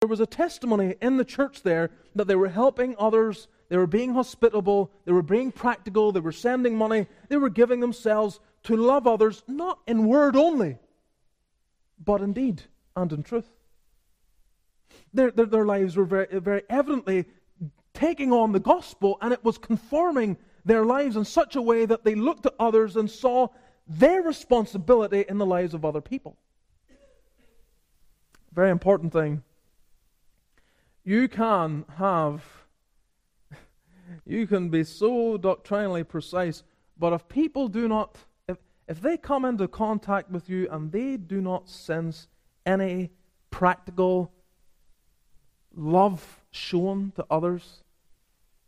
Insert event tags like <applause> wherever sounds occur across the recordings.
there was a testimony in the church there that they were helping others, they were being hospitable, they were being practical, they were sending money, they were giving themselves to love others, not in word only, but in deed and in truth. Their, their, their lives were very, very evidently taking on the gospel, and it was conforming their lives in such a way that they looked at others and saw their responsibility in the lives of other people. Very important thing. You can have, you can be so doctrinally precise, but if people do not, if, if they come into contact with you and they do not sense any practical love shown to others,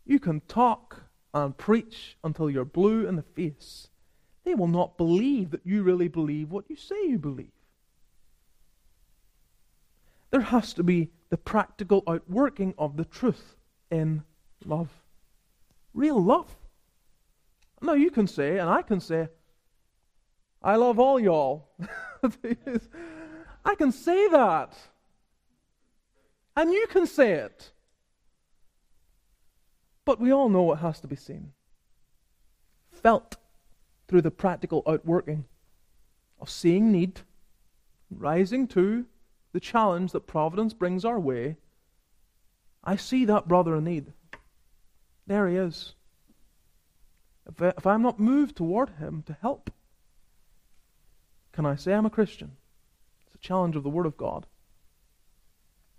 you can talk and preach until you're blue in the face. They will not believe that you really believe what you say you believe. There has to be the practical outworking of the truth in love. Real love. Now you can say, and I can say, I love all y'all. <laughs> I can say that. And you can say it. But we all know it has to be seen, felt through the practical outworking of seeing need, rising to the challenge that providence brings our way. I see that brother in need. There he is. If, I, if I'm not moved toward him to help, can I say I'm a Christian? It's a challenge of the Word of God.